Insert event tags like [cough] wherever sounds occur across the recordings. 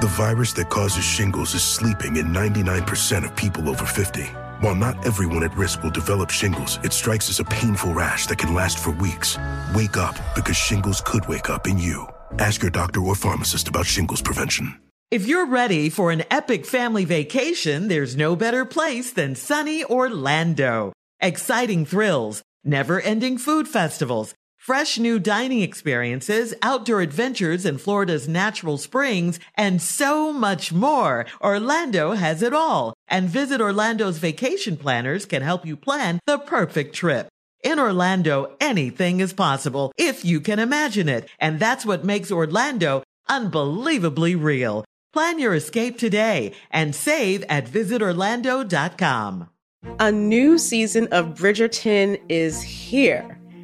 The virus that causes shingles is sleeping in 99% of people over 50. While not everyone at risk will develop shingles, it strikes as a painful rash that can last for weeks. Wake up because shingles could wake up in you. Ask your doctor or pharmacist about shingles prevention. If you're ready for an epic family vacation, there's no better place than sunny Orlando. Exciting thrills, never ending food festivals, fresh new dining experiences, outdoor adventures in Florida's natural springs, and so much more. Orlando has it all. And Visit Orlando's vacation planners can help you plan the perfect trip. In Orlando, anything is possible if you can imagine it. And that's what makes Orlando unbelievably real. Plan your escape today and save at visitorlando.com. A new season of Bridgerton is here.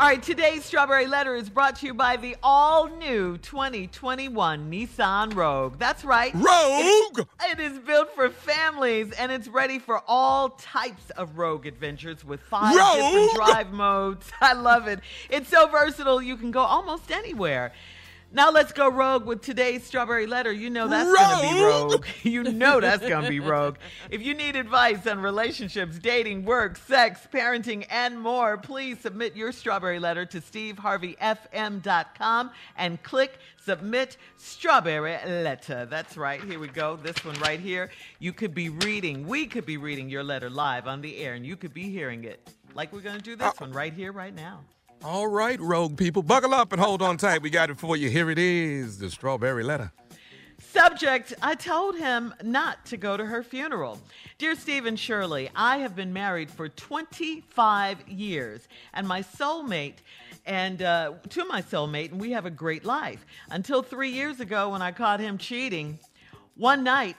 All right, today's Strawberry Letter is brought to you by the all new 2021 Nissan Rogue. That's right. Rogue! It, it is built for families and it's ready for all types of rogue adventures with five Rogue! different drive modes. [laughs] I love it. It's so versatile, you can go almost anywhere. Now let's go rogue with today's strawberry letter. You know that's going to be Rogue! [laughs] You know that's going to be rogue. If you need advice on relationships, dating, work, sex, parenting, and more, please submit your strawberry letter to steveharveyfm.com and click submit strawberry letter. That's right. Here we go. This one right here. You could be reading, we could be reading your letter live on the air, and you could be hearing it like we're going to do this oh. one right here, right now. All right, rogue people, buckle up and hold on tight. We got it for you. Here it is the strawberry letter. Subject, I told him not to go to her funeral. Dear Stephen Shirley, I have been married for 25 years, and my soulmate, and uh, to my soulmate, and we have a great life. Until three years ago when I caught him cheating. One night,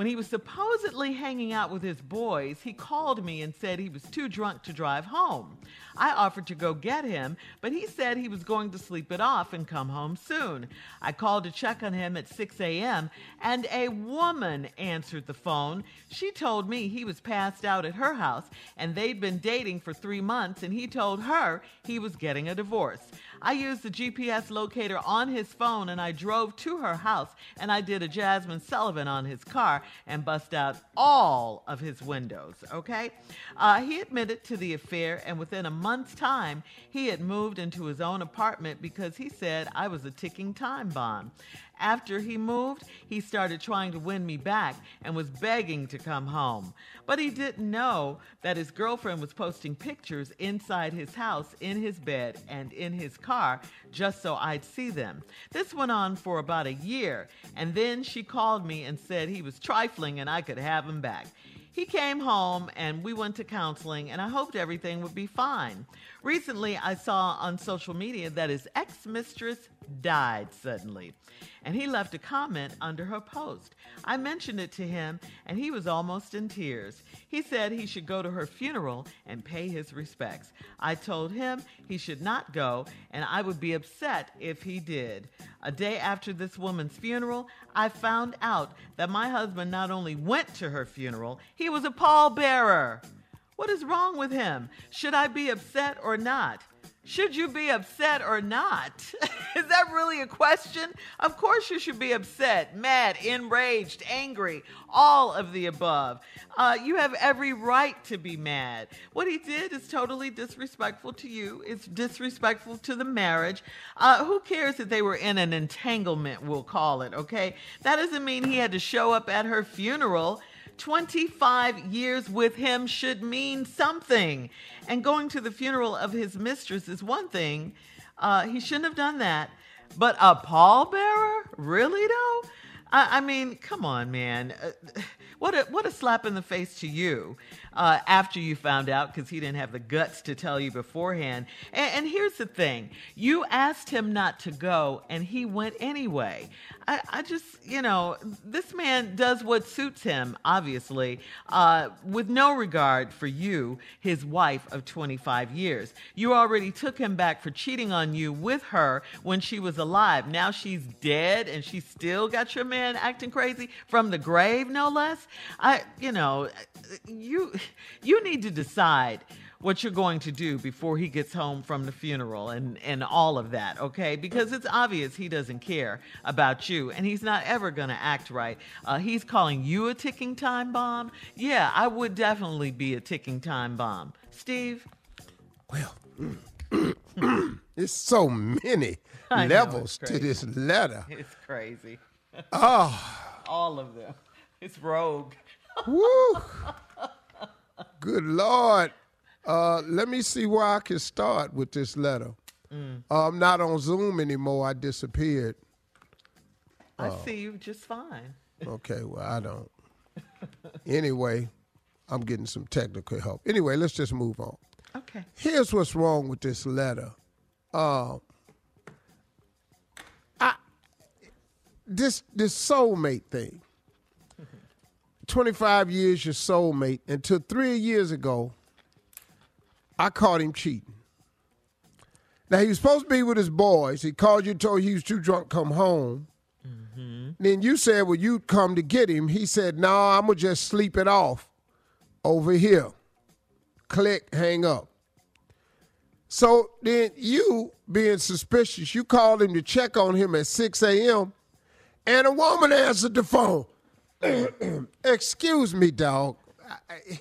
when he was supposedly hanging out with his boys, he called me and said he was too drunk to drive home. I offered to go get him, but he said he was going to sleep it off and come home soon. I called to check on him at 6 a.m., and a woman answered the phone. She told me he was passed out at her house, and they'd been dating for three months, and he told her he was getting a divorce. I used the GPS locator on his phone and I drove to her house and I did a Jazmine Sullivan on his car and bust out all of his windows, okay? Uh, he admitted to the affair and within a month's time, he had moved into his own apartment because he said I was a ticking time bomb. After he moved, he started trying to win me back and was begging to come home. But he didn't know that his girlfriend was posting pictures inside his house, in his bed, and in his car just so I'd see them. This went on for about a year, and then she called me and said he was trifling and I could have him back. He came home and we went to counseling, and I hoped everything would be fine. Recently, I saw on social media that his ex mistress died suddenly, and he left a comment under her post. I mentioned it to him, and he was almost in tears. He said he should go to her funeral and pay his respects. I told him he should not go, and I would be upset if he did. A day after this woman's funeral, I found out that my husband not only went to her funeral, he was a pallbearer. What is wrong with him? Should I be upset or not? Should you be upset or not? [laughs] Is that really a question? Of course, you should be upset, mad, enraged, angry, all of the above. Uh, you have every right to be mad. What he did is totally disrespectful to you, it's disrespectful to the marriage. Uh, who cares that they were in an entanglement, we'll call it, okay? That doesn't mean he had to show up at her funeral 25 years with him should mean something. And going to the funeral of his mistress is one thing. Uh, he shouldn't have done that. But a pallbearer? Really, though? I, I mean, come on, man. Uh, [sighs] what a what a slap in the face to you uh, after you found out because he didn't have the guts to tell you beforehand. And, and, here's the thing: you asked him not to go, and he went anyway. I, I just, you know, this man does what suits him, obviously, uh, with no regard for you, his wife of 25 years. You already took him back for cheating on you with her when she was alive. Now she's dead, and she still got your man acting crazy from the grave, no less. I, you know, you [laughs] you need to decide what you're going to do before he gets home from the funeral and, and all of that, okay? Because it's obvious he doesn't care about you and he's not ever going to act right. Uh, he's calling you a ticking time bomb. Yeah, I would definitely be a ticking time bomb. Steve? Well, [clears throat] it's so many [laughs] I levels it's to this letter. It's crazy. Oh, [laughs] All of them. It's rogue. woo. Good Lord. Uh, let me see where I can start with this letter. Mm. Uh, I'm not on Zoom anymore. I disappeared. I Oh. see you just fine. Okay, well, I don't. [laughs] Anyway, I'm getting some technical help. Anyway, let's just move on. Okay. Here's what's wrong with this letter. Uh, I this this soulmate thing. Twenty five years your soulmate until three years ago. I caught him cheating. Now he was supposed to be with his boys. He called you, told you he was too drunk, to come home. Mm-hmm. Then you said, "Well, you'd come to get him." He said, "No, I'm gonna just sleep it off over here." Click, hang up. So then you, being suspicious, you called him to check on him at 6 a.m. and a woman answered the phone. [clears throat] Excuse me, dog.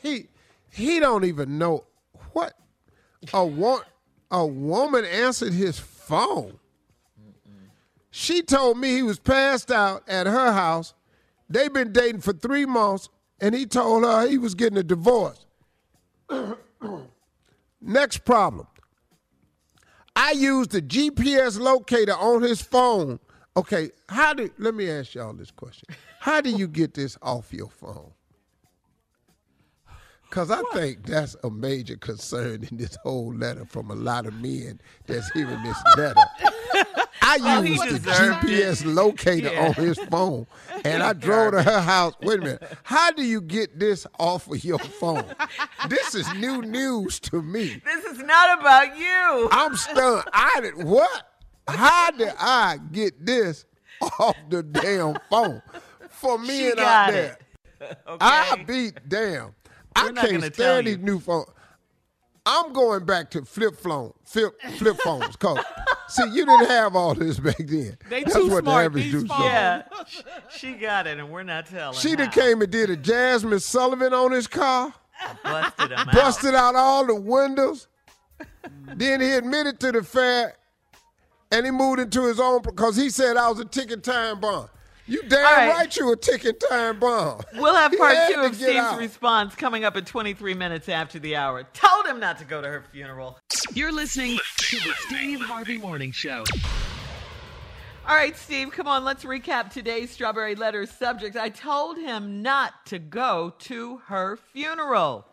He he don't even know what a wo- a woman answered his phone. She told me he was passed out at her house. They've been dating for three months, and he told her he was getting a divorce. [clears throat] Next problem. I used the GPS locator on his phone. Okay, how do let me ask y'all this question. How do you get this off your phone? Cause I think that's a major concern in this whole letter from a lot of men that's hearing this [laughs] letter. I Oh, used the deserved GPS locator Yeah. on his phone [laughs] and I drove to her house. Wait a minute. How do you get this off of your phone? this is new news to me. This is not about you. I'm stunned. I did what? How did I get this [laughs] off the damn phone? For me She and out there. it. [laughs] I beat damn. I We're not can't stand these new phones. I'm going back to flip phone, flip flip phones. Cause [laughs] see, you didn't have all this back then. They That's too what the average dude saw. Yeah, she got it, and we're not telling. She done came and did a Jazmine Sullivan on his car, busted him out. busted out all the windows. then he admitted to the fact, and he moved into his own because he said I was a ticking time bomb. You damn All right. right. you a ticking time bomb. We'll have part two of Steve's out. response coming up at 23 minutes after the hour. Told him not to go to her funeral. You're listening to the Steve Harvey Morning Show. All right, Steve, come on, let's recap today's Strawberry Letter subject. I told him not to go to her funeral.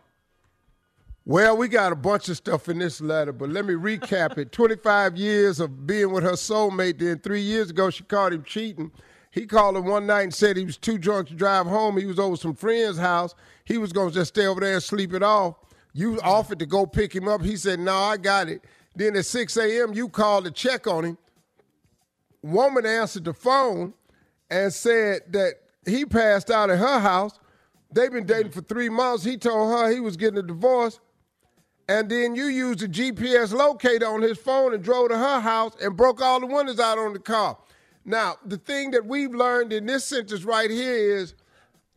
Well, we got a bunch of stuff in this letter, but let me recap it. 25 years of being with her soulmate, then three years ago, she caught him cheating. He called her one night and said he was too drunk to drive home. He was over some friend's house. He was going to just stay over there and sleep it off. You offered to go pick him up. He said, No, I got it. Then at 6 a.m., you called to check on him woman answered the phone and said that he passed out at her house. They've been dating for three months. He told her he was getting a divorce. And then you used a GPS locator on his phone and drove to her house and broke all the windows out on the car. Now, the thing that we've learned in this sentence right here is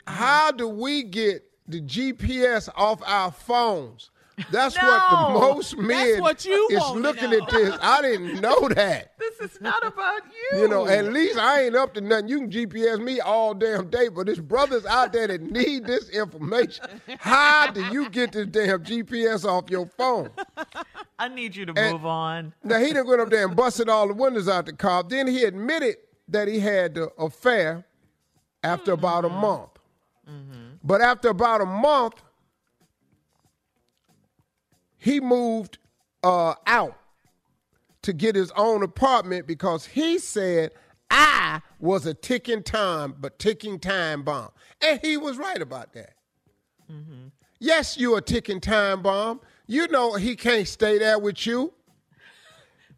how do we get the GPS off our phones? That's no, what the most men what you is looking at this. I didn't know that. [laughs] This is not about you. You know, at least I ain't up to nothing. You can GPS me all damn day, but there's brothers out there that need this information. How do you get this damn GPS off your phone? I need you to And- move on. Now he done went up there and busted all the windows out the car. Then he admitted that he had the affair after about a mm-hmm. month. Mm-hmm. But after about a month, he moved uh, out to get his own apartment because he said I was a ticking time, but ticking time bomb, and he was right about that. Yes, you a ticking time bomb. You know he can't stay there with you. [laughs]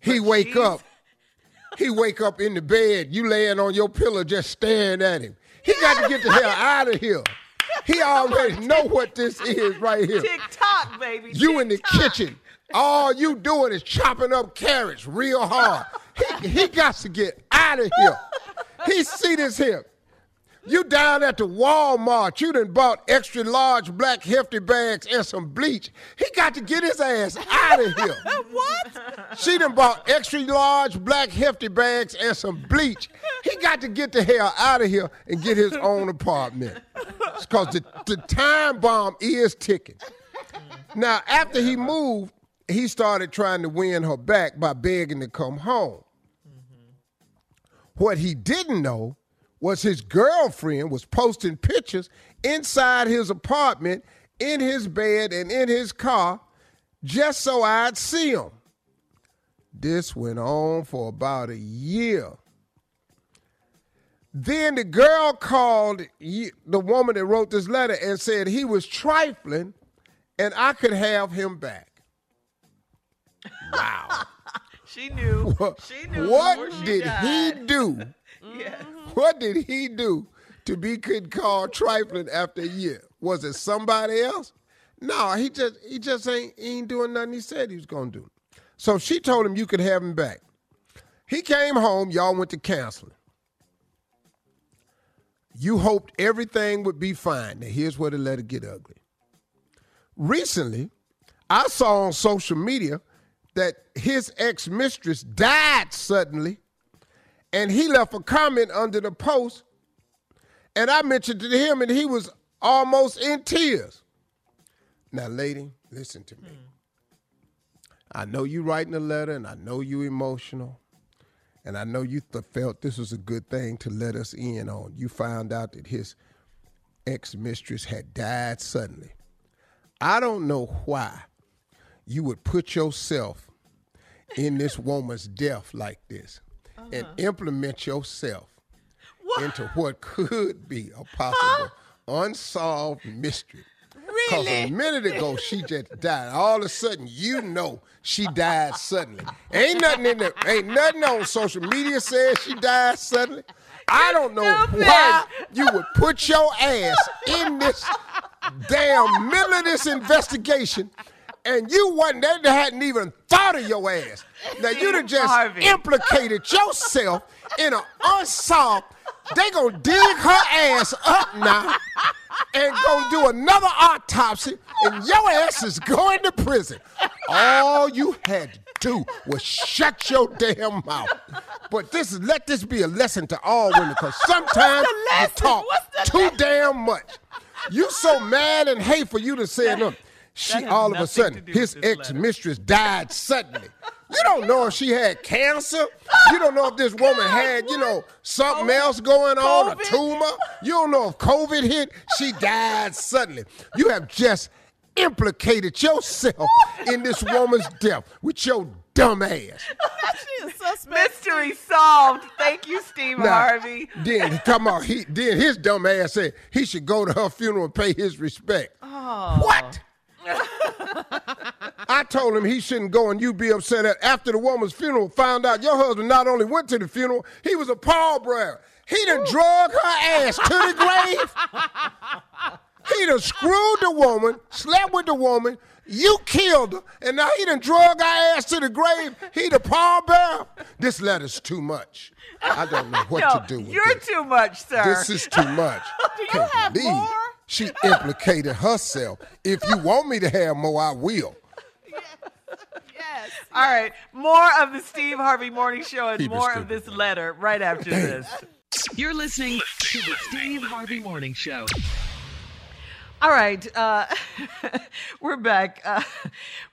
He wake she's- up. He wake up in the bed. You laying on your pillow, just staring at him. He got to get the hell [laughs] out of here. He already [laughs] know what this is right here. Tick tock, baby. You in the kitchen. All you doing is chopping up carrots real hard. He, he got to get out of here. He see this here. You down at the Walmart. You done bought extra large black hefty bags and some bleach. He got to get his ass out of here. [laughs] What? She done bought extra large black hefty bags and some bleach. He got to get the hell out of here and get his own apartment. Because the, the time bomb is ticking. Now, after he moved, he started trying to win her back by begging to come home. Mm-hmm. What he didn't know was his girlfriend was posting pictures inside his apartment, in his bed, and in his car just so I'd see him. This went on for about a year. Then the girl called the woman that wrote this letter and said he was trifling and I could have him back. Wow. [laughs] She knew. She knew. what did he do? Yeah. What did he do to be could call trifling after a year? Was it somebody else? No, he just he just ain't he ain't doing nothing he said he was gonna do. So she told him you could have him back. He came home, y'all went to counseling. You hoped everything would be fine. Now here's where the letter get ugly. Recently, I saw on social media that his ex-mistress died suddenly and he left a comment under the post and i mentioned to him and he was almost in tears. Now lady listen to me. Hmm. I know you writing a letter and i know you emotional and i know you th- felt this was a good thing to let us in on. You found out that his ex-mistress had died suddenly. I don't know why you would put yourself in this woman's death like this and implement yourself into what could be a possible unsolved mystery. Really? Because a minute ago she just died. All of a sudden, you know she died suddenly. Ain't nothing in there. Ain't nothing on social media says she died suddenly. I don't know why you would put your ass in this damn middle of this investigation and you wasn't they hadn't even thought of your ass. Now you'd have just Harvey. implicated yourself in an unsolved. They gonna dig her ass up now and gonna do another autopsy, and your ass is going to prison. All you had to do was shut your damn mouth. But this is let this be a lesson to all women, because [laughs] sometimes you talk too damn much. You so mad and hateful you to say no. She all of a sudden his ex mistress died suddenly. You don't know if she had cancer. You don't know if this woman had, you know, something else going on, a tumor. You don't know if COVID hit. She died suddenly. You have just implicated yourself in this woman's death with your dumb ass. [laughs] She is. Mystery solved. Thank you, Steve Now, Harvey. Then come on, he then his dumb ass said he should go to her funeral and pay his respect. Oh. What? I told him he shouldn't go and you be upset at after the woman's funeral found out your husband not only went to the funeral, he was a pallbearer. He done drug her ass to the grave. He done screwed the woman, slept with the woman, you killed her, and now he done drug her ass to the grave. He the pallbearer. This letter's too much. I don't know what No, to do with you're this. too much, sir. This is too much. [laughs] Do you Can't have more? She implicated herself. If you want me to have more, I will. Yes. All right, more of the Steve Harvey Morning Show and Keep more of this letter right after this. You're listening to the Steve Harvey Morning Show. All right, uh, [laughs] we're back. Uh,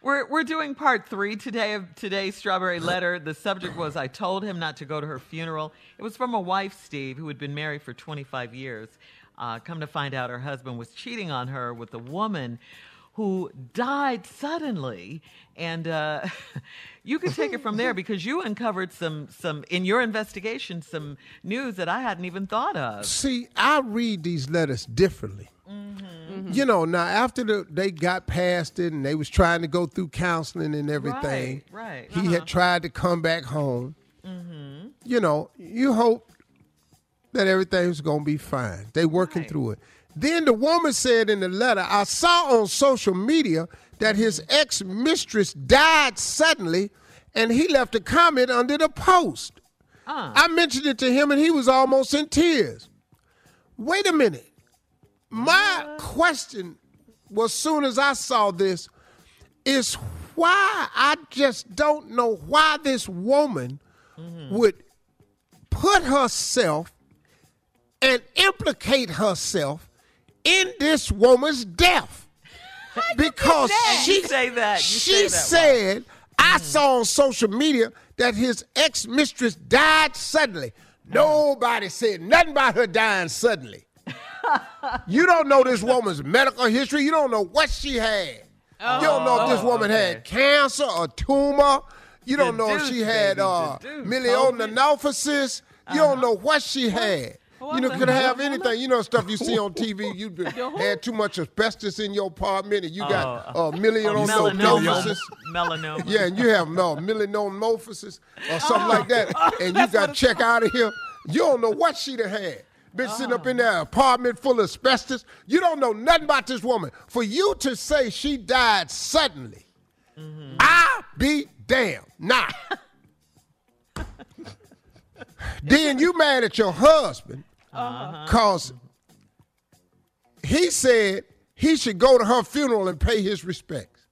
we're we're doing part three today of today's strawberry letter. The subject was I told him not to go to her funeral. It was from a wife, Steve, who had been married for 25 years. Uh, come to find out, her husband was cheating on her with a woman who died suddenly, and uh, [laughs] you can take it from there because you uncovered some some in your investigation some news that I hadn't even thought of. See, I read these letters differently. Mm-hmm. You know, now after the, they got past it and they was trying to go through counseling and everything, Right, right. he had uh-huh. tried to come back home. Mm-hmm. You know, you hope that everything's gonna be fine. They working Right. through it. Then the woman said in the letter, I saw on social media that his ex mistress died suddenly, and he left a comment under the post. Uh. I mentioned it to him, and he was almost in tears. Wait a minute. My question was soon as I saw this is why I just don't know why this woman mm-hmm. would put herself and implicate herself in this woman's death. Because she You say that. You she say that, said, I mm. saw on social media that his ex mistress died suddenly. Mm. Nobody said nothing about her dying suddenly. [laughs] you don't know this woman's medical history. You don't know what she had. you don't know if this oh, woman had cancer or tumor. You don't know if she had baby, uh, deduce. myelonophosis. You don't uh-huh. know what she had. You know, the could have hell? anything. You know, stuff you see on TV. You [laughs] been- had too much asbestos in your apartment, and you got uh, uh Melanoma. myelonophosis. Melanoma. Yeah, and you have uh, no myelonophosis or something like that, [laughs] and you got check out of here. You don't know what she done had. Been sitting up in that apartment full of asbestos. You don't know nothing about this woman. For you to say she died suddenly, I be damned. Nah. [laughs] then you mad at your husband Uh-huh. because he said he should go to her funeral and pay his respects.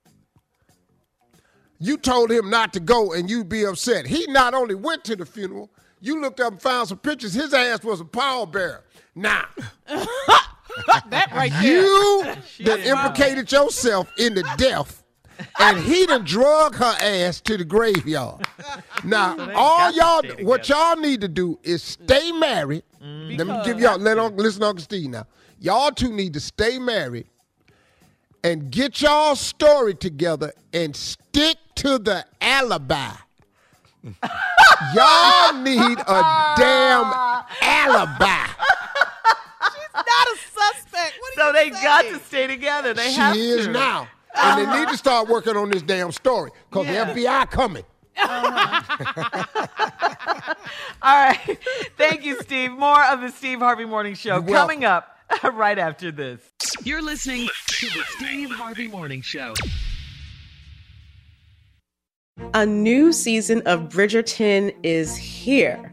You told him not to go and you'd be upset. He not only went to the funeral, you looked up and found some pictures. His ass was a pallbearer. Now, [laughs] That right there. you that implicated yourself in the death, and he done drug her ass to the graveyard. [laughs] Now, all y'all, what y'all need to do is stay married. Mm. Let me give y'all, let on, listen, Uncle Steve now. Y'all two need to stay married and get y'all story together and stick to the alibi. [laughs] y'all need a damn alibi. She's not a suspect. So are you they got to stay together. They she have is to. now. And they need uh-huh. to start working on this damn story because Yeah. the FBI coming. All right. Thank you, Steve. More of the Steve Harvey Morning Show You're coming up [laughs] right after this. You're listening to the Steve Harvey Morning Show. A new season of Bridgerton is here.